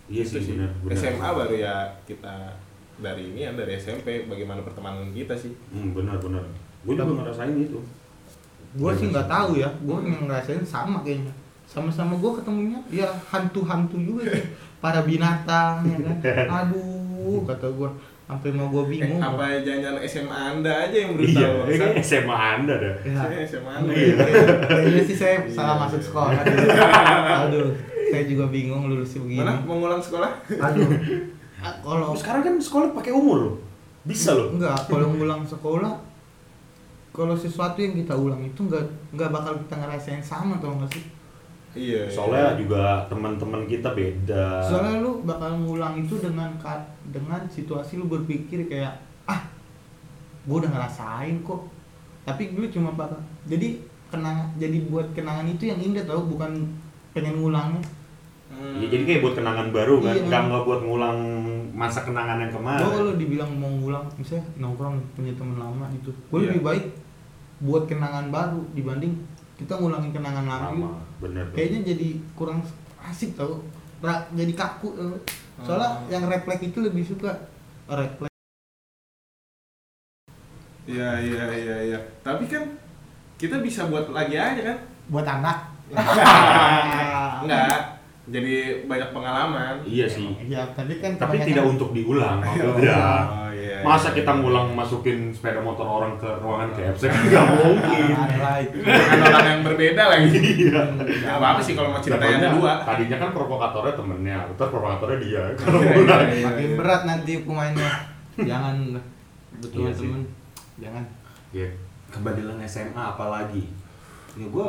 S3: iya sih
S2: Itu
S3: benar. benar.
S2: SMA baru ya kita dari ini ya dari SMP bagaimana pertemanan kita sih.
S3: Hmm, benar benar. Gue juga ngerasain itu.
S1: Gue sih nggak tahu ya. Gue yang ngerasain sama kayaknya. Sama-sama gue ketemunya ya hantu-hantu juga sih. Para binatang ya kan. [laughs] Aduh, kata gue. Sampai mau gue
S2: Eh,
S1: bingung.
S2: apa jangan SMA Anda aja yang brutal?
S3: Iya, ini kayak SMA Anda dah.
S1: Ya.
S2: SMA Anda.
S3: Iya.
S1: Kayaknya sih saya
S2: Iya.
S1: salah masuk sekolah. [laughs] Aduh, saya juga bingung lulusnya begini.
S2: Mana mau ngulang sekolah?
S1: Aduh. [laughs] Kalau
S3: Sekarang kan sekolah pakai umur loh. Bisa loh.
S1: enggak, kalau ngulang sekolah kalau sesuatu yang kita ulang itu enggak enggak bakal kita ngerasain sama tau gak sih?
S2: Iya.
S3: Soalnya juga teman-teman kita beda.
S1: Soalnya lu bakal ngulang itu dengan ka- dengan situasi lu berpikir kayak ah gua udah ngerasain kok. Tapi lu cuma bakal jadi kenang jadi buat kenangan itu yang indah tau bukan pengen ngulangnya.
S2: Hmm.
S3: Ya, jadi kayak buat kenangan baru kan,
S1: Iya.
S3: nggak nggak buat ngulang masa kenangan yang kemarin.
S1: Gua kalau dibilang mau ngulang misalnya nongkrong punya teman lama gitu. Gue
S2: Iya.
S1: lebih baik buat kenangan baru dibanding kita ngulangin kenangan lama.
S3: Lama, bener.
S1: Kayaknya jadi kurang asik tau. Ra- jadi kaku tau. Soalnya
S2: Hmm.
S1: yang refleks itu lebih suka refleks.
S2: Iya iya iya iya. Tapi kan kita bisa buat lagi aja kan?
S1: buat anak. [laughs]
S2: Enggak. Jadi banyak pengalaman.
S3: Iya sih.
S1: Ya, tadi kan
S3: Tapi tidak untuk diulang.
S2: iya,
S3: Masa
S2: iya,
S3: kita
S2: iya.
S3: ngulang masukin sepeda motor orang ke ruangan KFC kan [laughs] nggak mungkin.
S2: Dengan orang yang berbeda lagi. [laughs]
S3: Iya.
S2: Gak apa-apa sih kalau mau cerita yang kedua.
S3: Tadinya kan provokatornya temennya, terus provokatornya dia. [laughs] Kalau
S2: Iya,
S3: ngulang.
S2: iya, iya.
S1: Makin berat nanti hukumannya. Jangan betul
S3: Iya
S1: temen. Jangan.
S3: Ya, kebandelan SMA apalagi? Ya gua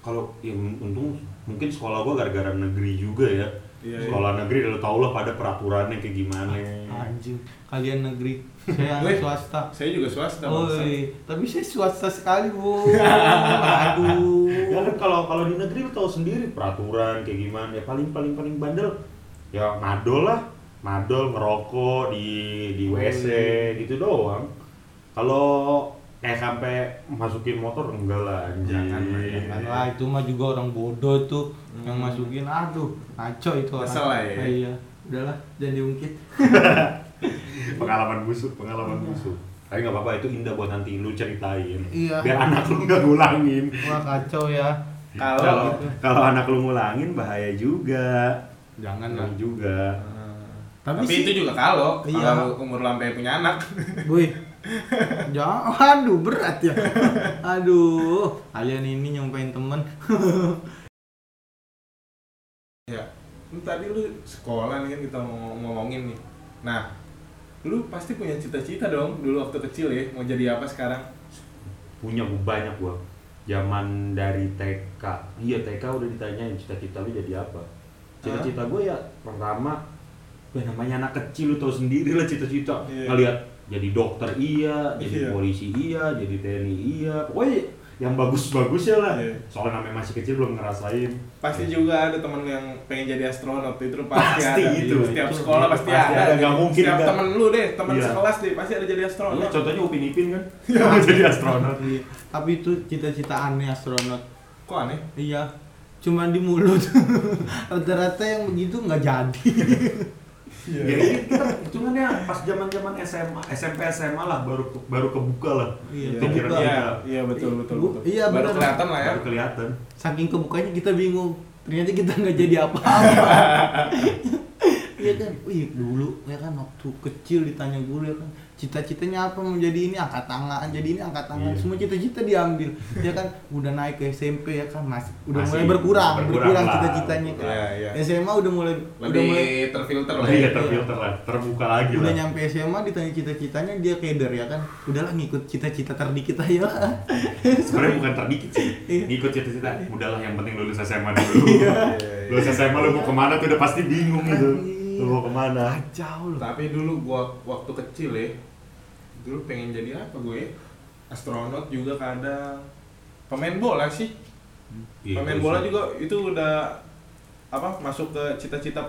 S3: kalau ya untung mungkin sekolah gua gara-gara negeri juga ya.
S2: Iya,
S3: sekolah negeri lo tau lah pada peraturannya kayak gimana.
S1: Anjing, kalian negeri, saya
S2: Weh.
S1: swasta.
S2: Saya juga swasta.
S1: Oh,
S2: bangsat.
S1: tapi saya swasta sekali, Bu. [laughs] Aduh.
S3: Ya kan kalau kalau di negeri lo tau sendiri peraturan kayak gimana. Ya paling paling paling bandel ya madol lah. Madol ngerokok di di WC gitu doang. Kalau kayak sampai masukin motor enggak lah.
S2: Jangan
S1: Jangan lah, itu mah juga orang bodoh tuh yang
S2: Hmm.
S1: masukin. Aduh, ngaco itu orang.
S2: Lah ya.
S1: Ah, iya. Udahlah, jangan diungkit. [laughs]
S3: pengalaman busuk, pengalaman busuk. Tapi nggak apa-apa itu indah buat nanti lu ceritain.
S1: Iya.
S3: Biar anak lu nggak ngulangin.
S1: Wah kacau ya.
S2: Kalau-
S3: Kalau kalau anak lu ngulangin bahaya juga.
S1: Jangan lah.
S3: Juga.
S1: Tapi,
S2: Tapi,
S1: sih,
S2: itu juga kalau
S1: Iya.
S2: kalau umur lampai punya anak. [laughs]
S1: Wih. Jangan, aduh berat ya. [laughs] Aduh, kalian ini nyumpain temen. [laughs]
S2: ya. Lu tadi lu sekolah nih kan kita mau ngomongin nih. Nah, lu pasti punya cita-cita dong dulu waktu kecil ya mau jadi apa sekarang?
S3: Punya banyak gua. Zaman dari TK. Iya TK udah ditanyain cita-cita lu jadi apa. Cita-cita gue ya pertama ya namanya anak kecil lu tau sendiri lah cita-cita.
S2: Iya.
S3: Ngeliat jadi dokter iya, jadi
S2: Iya.
S3: polisi iya, jadi TNI iya. Pokoknya yang bagus-bagus ya lah.
S2: Iya.
S3: Soalnya namanya masih kecil belum ngerasain.
S2: Pasti juga ada temen yang pengen jadi astronot itu pasti,
S3: Pasti
S2: ada.
S3: itu.
S2: Setiap
S1: Itu
S2: sekolah pasti,
S3: pasti
S2: ada.
S3: ada, nggak mungkin
S2: Setiap
S3: nggak.
S2: temen lu deh, temen
S3: Iya.
S2: sekelas deh pasti ada jadi
S3: Iya,
S2: astronot.
S3: contohnya Upin Ipin kan. Mau [laughs] [laughs] jadi astronot.
S1: Iya. Tapi itu cita-cita aneh astronot.
S2: Kok aneh?
S1: Iya. Cuman di mulut. [laughs] Rata-rata yang begitu nggak jadi.
S3: Ya ini kita hitungannya pas zaman-zaman SMA, SMP SMA lah baru baru kebuka lah.
S1: Iya,
S3: Pikiran kita.
S2: Iya, iya betul betul
S1: Bu-
S2: betul.
S1: iya,
S2: Baru kelihatan lah ya.
S3: Baru kelihatan.
S1: Saking kebukanya kita bingung. Ternyata kita nggak jadi apa-apa. [laughs] Iya kan, wih dulu ya kan waktu kecil ditanya guru ya kan cita-citanya apa mau jadi ini angkat tangan, jadi ini angkat tangan,
S3: Iya.
S1: semua cita-cita diambil. Ya kan udah naik ke SMP ya kan masih udah
S3: Masih
S1: mulai berkurang,
S3: berkurang
S1: berkurang cita-citanya. kan.
S2: Iya, iya.
S1: SMA udah mulai udah
S2: Lebih
S1: mulai
S2: terfilter lah.
S3: Oh,
S2: ya.
S3: iya terfilter lah, terbuka lagi
S1: udah
S3: lah.
S1: nyampe SMA ditanya cita-citanya dia keder ya kan udahlah ngikut cita-cita terdikit aja lah [laughs]
S3: Sebenarnya bukan terdikit sih.
S1: Iya.
S3: Ngikut cita-cita. Udahlah yang penting lulus SMA dulu.
S2: Iya, iya.
S3: lulus SMA lu mau ke mana tuh udah pasti bingung gitu.
S1: Iya.
S3: Lu mau ke mana?
S1: kacau loh
S2: Tapi dulu gua waktu kecil ya, dulu pengen jadi apa gue? Astronot juga kadang. Pemain bola sih.
S3: Iya,
S2: Pemain bola
S3: ya.
S2: juga itu udah apa masuk ke cita-cita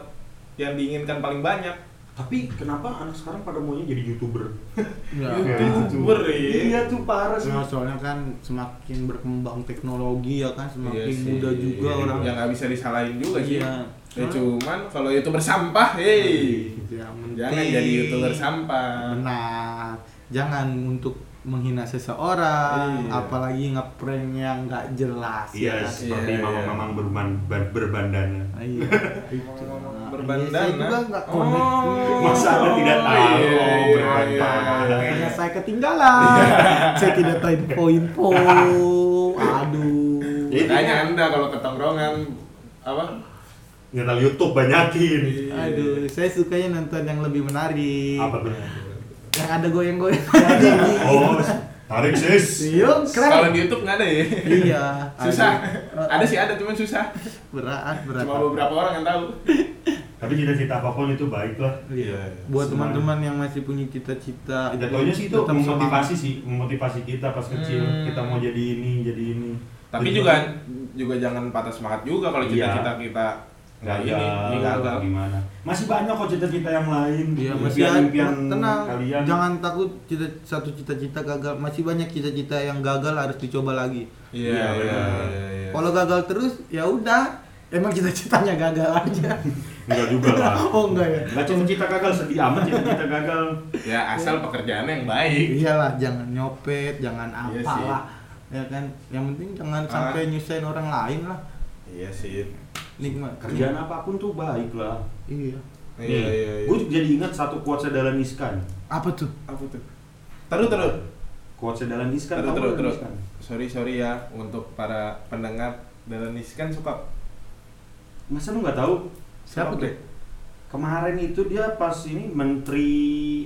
S2: yang diinginkan paling banyak.
S3: Tapi kenapa anak sekarang pada maunya jadi youtuber? [laughs]
S1: ya,
S2: YouTuber ya.
S3: Iya tuh parah sih.
S1: Nah, soalnya kan semakin berkembang teknologi ya kan semakin
S2: Iya sih.
S1: mudah juga
S3: Iya,
S1: orang
S2: yang nggak bisa disalahin juga sih.
S1: Iya.
S2: Ya cuman kalau itu bersampah, hei.
S1: yang penting
S2: Jangan jadi youtuber sampah.
S1: benar jangan untuk menghina seseorang
S2: Iya.
S1: apalagi ngeprank yang nggak jelas
S3: Iya,
S1: ya kan?
S3: seperti
S2: Iya, iya.
S3: mamang-mamang berban, ban- berbandana.
S1: Ah, iya [laughs] itu
S2: berbandana.
S1: iya, saya juga nggak
S2: Oh.
S3: Masa Anda tidak tahu
S2: Iya, iya,
S3: berbandana?
S2: iya.
S1: kayaknya saya ketinggalan [laughs] saya tidak tahu info-info [laughs] aduh
S3: Jadi
S2: Makanya anda kalau ke tongkrongan apa?
S3: Nyetel YouTube banyakin.
S1: aduh saya sukanya nonton yang lebih menarik
S3: Apa tuh?
S1: yang ada goyang-goyang [laughs]
S3: Oh, tarik sis.
S1: Iya,
S2: Kalau
S1: keren.
S2: di YouTube nggak ada ya?
S1: Iya. [laughs]
S2: Susah.
S1: Aduh.
S2: Ada sih ada, cuman susah.
S1: Berat, berat.
S2: Cuma beberapa orang yang tahu. [laughs]
S3: Tapi cita-cita apa pun itu baik lah.
S1: Iya.
S2: Iya.
S1: Buat teman-teman yang masih punya cita-cita,
S3: Jatuhnya sih itu memotivasi sih, memotivasi kita pas kecil.
S2: Hmm.
S3: Kita mau jadi ini, jadi ini.
S2: Tapi
S3: Jadi
S2: juga juga jangan patah semangat juga kalau
S3: Iya.
S2: cita-cita kita nggak
S3: gagal,
S2: ini, ini gagal.
S3: gimana? Masih banyak kok cita-cita yang lain.
S1: Iya, masih ada.
S3: impian
S1: Tenang,
S3: kalian.
S1: jangan takut cita satu cita-cita gagal. Masih banyak cita-cita yang gagal harus dicoba lagi.
S2: Iya,
S3: Iya,
S2: iya, iya, iya.
S1: Kalau gagal terus, ya udah. Emang cita-citanya gagal aja.
S3: Enggak juga lah. [laughs]
S1: oh enggak ya?
S3: Enggak cita-cita gagal, sedih amat cita-cita gagal.
S2: Ya asal pekerjaannya yang baik.
S1: Iyalah, jangan nyopet, jangan
S2: Iya
S1: apa
S2: sih.
S1: lah. Ya kan, yang penting jangan
S2: Ah.
S1: sampai nyusahin orang lain lah.
S2: Iya sih.
S1: Nikmat.
S3: Kerjaan apa pun tuh baik lah.
S1: Iya.
S2: Iya, iya, iya.
S3: Gue jadi ingat satu quotes Dahlan Iskan.
S1: Apa tuh?
S2: apa tuh? Terus terus.
S3: Quotes Dahlan Iskan.
S2: Terus terus terus.
S3: Iskan?
S2: Sorry sorry ya untuk para pendengar Dalanis kan suka
S3: Masa lu nggak tahu?
S1: Siapa tuh?
S3: Kemarin itu dia pas ini menteri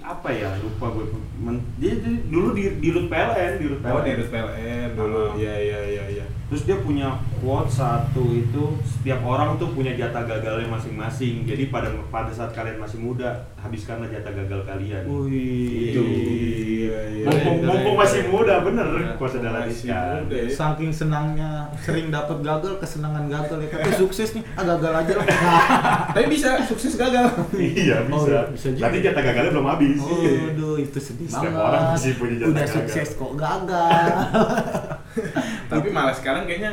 S3: apa ya lupa gue Men- dia, dia dulu di di Rut PLN di Rut PLN.
S2: Oh di Rut PLN dulu. Iya iya iya iya.
S3: Terus dia punya quote satu itu setiap orang tuh punya jatah gagalnya masing-masing. Jadi pada pada saat kalian masih muda habiskanlah jatah gagal kalian.
S1: Wih.
S3: Itu.
S2: Iya iya.
S3: Mumpung,
S1: Keren,
S3: mumpung masih muda bener
S2: Iya, masih
S3: Iskan.
S2: muda ya.
S1: Saking senangnya sering dapat gagal, kesenangan gagal ya. Tapi [laughs] sukses nih, ah gagal aja lah. [laughs]
S2: Tapi bisa sukses gagal.
S3: iya
S1: Oh,
S3: bisa.
S1: iya, bisa juga.
S3: Berarti jatah gagalnya belum habis.
S1: Aduh, itu sedih
S3: Setiap
S1: banget.
S3: orang pasti punya jatah
S1: Udah
S3: gagal.
S1: sukses kok gagal. [laughs] [laughs]
S2: Tapi malah sekarang kayaknya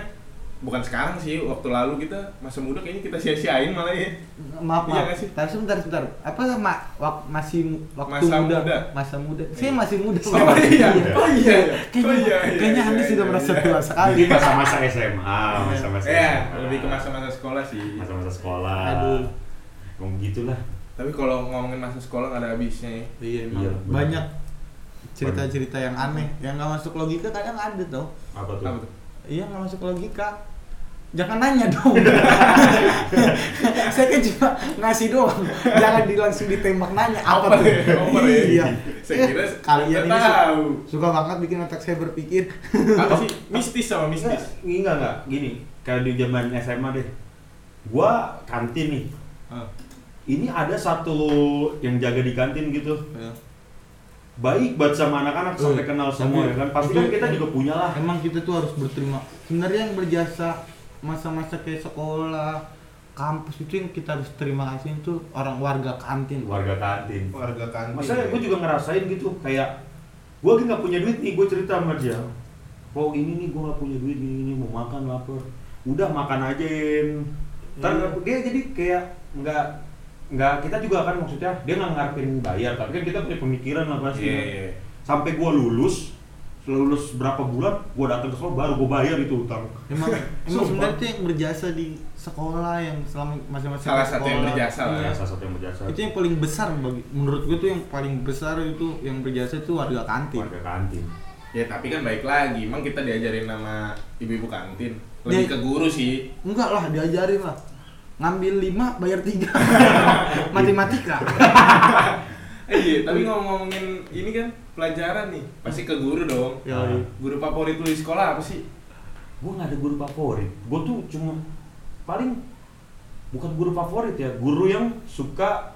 S2: bukan sekarang sih waktu lalu kita masa muda kayaknya kita sia-siain malah ya.
S1: Maaf
S2: Iya
S1: maaf.
S2: sih?
S1: tapi sebentar sebentar. Apa ma wak- masih waktu
S2: Masa
S1: muda,
S2: muda.
S1: masa muda. Saya masih muda.
S2: Oh iya. oh iya.
S1: Kayaknya,
S2: oh iya iya,
S1: kayaknya
S2: iya,
S1: anda
S2: iya,
S1: sudah
S2: iya,
S1: merasa
S2: iya.
S1: tua sekali.
S3: Ini masa-masa SMA, masa-masa SMA.
S2: lebih ke masa-masa sekolah sih.
S3: Masa-masa sekolah.
S1: Aduh.
S3: Ngomong gitulah.
S2: tapi kalau ngomongin masa sekolah nggak ada habisnya ya.
S1: Iya
S3: Iya,
S1: banyak cerita-cerita yang aneh yang nggak masuk logika kadang ada tau
S3: Apa tuh?
S2: apa tuh
S1: iya nggak masuk logika jangan nanya dong [laughs] saya kan cuma ngasih doang jangan di langsung ditembak nanya apa tuh
S2: ya, ya.
S1: iya
S2: Saya kira [laughs]
S1: kalian ini
S2: tahu.
S1: suka banget bikin otak saya berpikir
S2: apa sih mistis sama mistis
S3: Enggak, enggak, enggak. Gini, kalau di zaman SMA deh. Gua kantin nih. Ini ada satu yang jaga di kantin gitu. Baik banget sama anak-anak sampai
S1: Eh,
S3: kenal semua
S1: tapi-
S3: ya kan. Pasti kan kita juga punya lah.
S1: emang kita tuh harus berterima sebenarnya yang berjasa masa-masa kayak sekolah kampus itu yang kita harus terima kasih itu orang warga kantin
S3: Warga kantin.
S2: warga kantin
S3: Masa gue juga ngerasain gitu kayak gue lagi nggak punya duit nih gue cerita sama dia oh ini nih gue nggak punya duit nih ini mau makan lapar udah makan aja Im." ntar
S2: Iya.
S3: dia jadi kayak nggak nggak kita juga kan maksudnya dia nggak ngarepin bayar tapi kan kita punya pemikiran lah pasti
S2: iya
S3: kan.
S2: iya.
S3: Sampai gue lulus lulus berapa bulan gue datang ke sekolah baru gue bayar itu utang.
S1: Emang [laughs] emang sebenarnya itu yang berjasa di sekolah yang selama masa-masa
S2: Salah
S1: di
S2: satu yang
S1: sekolah.
S2: berjasa lah
S1: Iya.
S3: ya salah satu yang berjasa.
S1: Itu yang paling besar bagi menurut gue tuh yang paling besar itu yang berjasa itu warga kantin.
S3: Warga kantin.
S2: Ya tapi kan baik lagi. Emang kita diajarin nama ibu-ibu kantin? Lebih
S1: Dia-
S2: ke guru sih.
S1: Enggak lah diajarin lah ngambil lima bayar tiga. [laughs] Matematika.
S2: Eh [laughs] iya tapi ngomong-ngomongin ini kan pelajaran nih. Pasti ke guru dong.
S1: Ya, iya.
S2: guru favorit lu di sekolah apa sih?
S3: Gue nggak ada guru favorit. Gue tuh cuma paling bukan guru favorit ya guru yang suka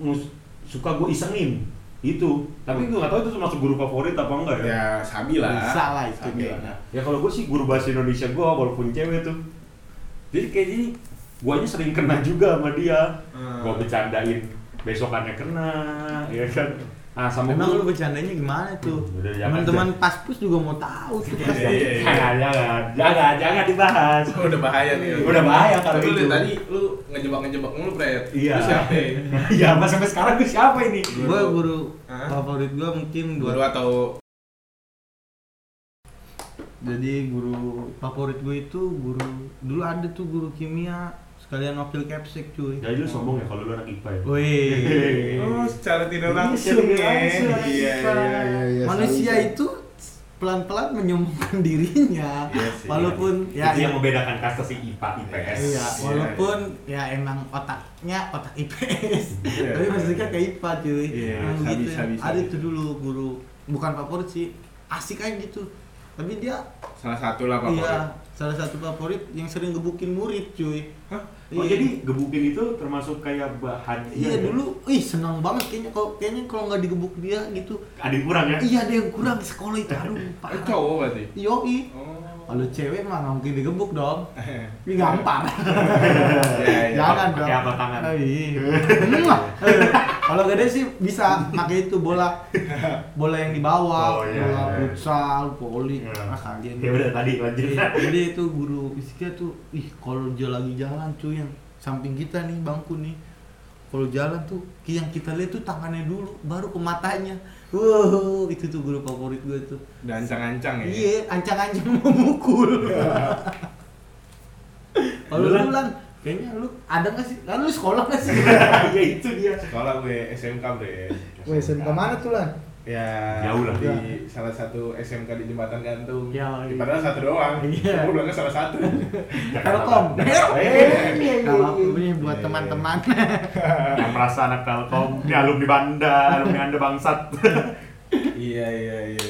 S3: ngus- suka gue isengin. Itu. Tapi gue nggak tahu itu termasuk guru favorit apa enggak ya.
S2: Ya sabi lah.
S1: Bisa lah itu
S2: Sabi
S1: dia.
S2: lah.
S3: ya kalau gue sih guru bahasa Indonesia gue walaupun cewek tuh. Jadi kayak gini guanya sering kena juga sama dia
S2: Hmm.
S3: gue bercandain besokannya kena ya kan ah sama
S1: Emang lu
S3: guru
S1: bercandanya gimana tuh?
S3: Hmm.
S1: Teman-teman paspus juga mau tahu tuh.
S2: Iya, iya, iya. [laughs]
S3: jangan jangan jangan jangan dibahas
S2: Oh, [laughs] udah bahaya nih
S3: Udah bahaya kalau
S2: Tapi lu
S3: itu.
S2: tadi lu ngejebak-ngejebak mulu Fred
S3: Iya. [laughs]
S2: Lu siapa ya?
S3: ya mas sampai sekarang gue siapa ini
S1: Gue guru
S2: Hah?
S1: favorit gue mungkin
S2: guru
S1: dua.
S2: atau
S1: Jadi guru favorit gue itu guru dulu ada tuh guru kimia sekalian wakil capsek cuy.
S3: jadi lu sombong ya kalau lu anak IPA ya
S1: Wih.
S2: Oh, secara tidak
S3: Iya,
S2: langsung ya. Iya, iya, iya, iya.
S1: Manusia itu pelan-pelan menyombongkan dirinya.
S2: Iya sih,
S1: walaupun ya,
S3: itu yang membedakan kasta si IPA IPS
S1: Iya, walaupun ya emang otaknya otak IPS.
S2: Iya.
S1: Tapi maksudnya kayak IPA cuy.
S2: Iya, sabi,
S1: gitu.
S2: sabi,
S1: Ada
S2: sabi.
S1: itu dulu guru bukan favorit sih. Asik aja gitu. Tapi dia
S2: Salah satu lah favorit.
S1: iya salah satu favorit yang sering gebukin murid cuy.
S2: Hah?
S3: oh
S1: Iya.
S3: jadi gebukin itu termasuk kayak bahan
S1: Iya
S3: ya?
S1: dulu, ih senang banget kayaknya kalau kayaknya kalau nggak digebuk dia gitu.
S3: ada yang kurang ya
S1: Iya ada yang kurang di sekolah itu, aduh [laughs] parah.
S2: cowok berarti.
S1: Yoi.
S2: Oh.
S1: Kalau cewek mah nggak mungkin digebuk dong. [laughs] Ini gampang. [laughs]
S2: Iya, iya.
S1: Jangan
S3: Pakai
S1: dong.
S3: apa tangan?
S1: Eh, iya. [laughs] Kalau gede sih bisa pakai itu bola bola yang di bawah,
S3: Oh, iya,
S1: bola futsal, voli.
S3: Iya.
S1: Ah, kalian.
S3: ya udah tadi lanjut
S1: Jadi itu guru fisiknya tuh, ih kalau dia lagi jalan cuy yang samping kita nih bangku nih, kalau jalan tuh yang kita lihat tuh tangannya dulu, baru ke matanya. Wow, itu tuh guru favorit gue tuh.
S2: Udah ancang-ancang ya.
S1: Iya, ancang-ancang [laughs] memukul. Kalau
S3: Lu,
S1: lu Lan? kayaknya lu ada nggak sih? Kan lu sekolah nggak sih? [laughs]
S3: ya itu dia
S2: Sekolah gue SMK, Bre.
S1: Wah, SMK mana tuh lan?
S2: Ya,
S3: Jauh lah.
S2: di salah satu SMK di Jembatan Gantung.
S1: Ya,
S2: Ya, Padahal satu doang.
S1: Iya.
S2: Gue bilangnya salah satu. [laughs]
S1: Telkom.
S3: eh
S1: Kalau ini buat teman-teman. [laughs]
S3: yang merasa anak Telkom ini alumni Banda alumni Anda bangsat
S2: iya, iya, iya, iya.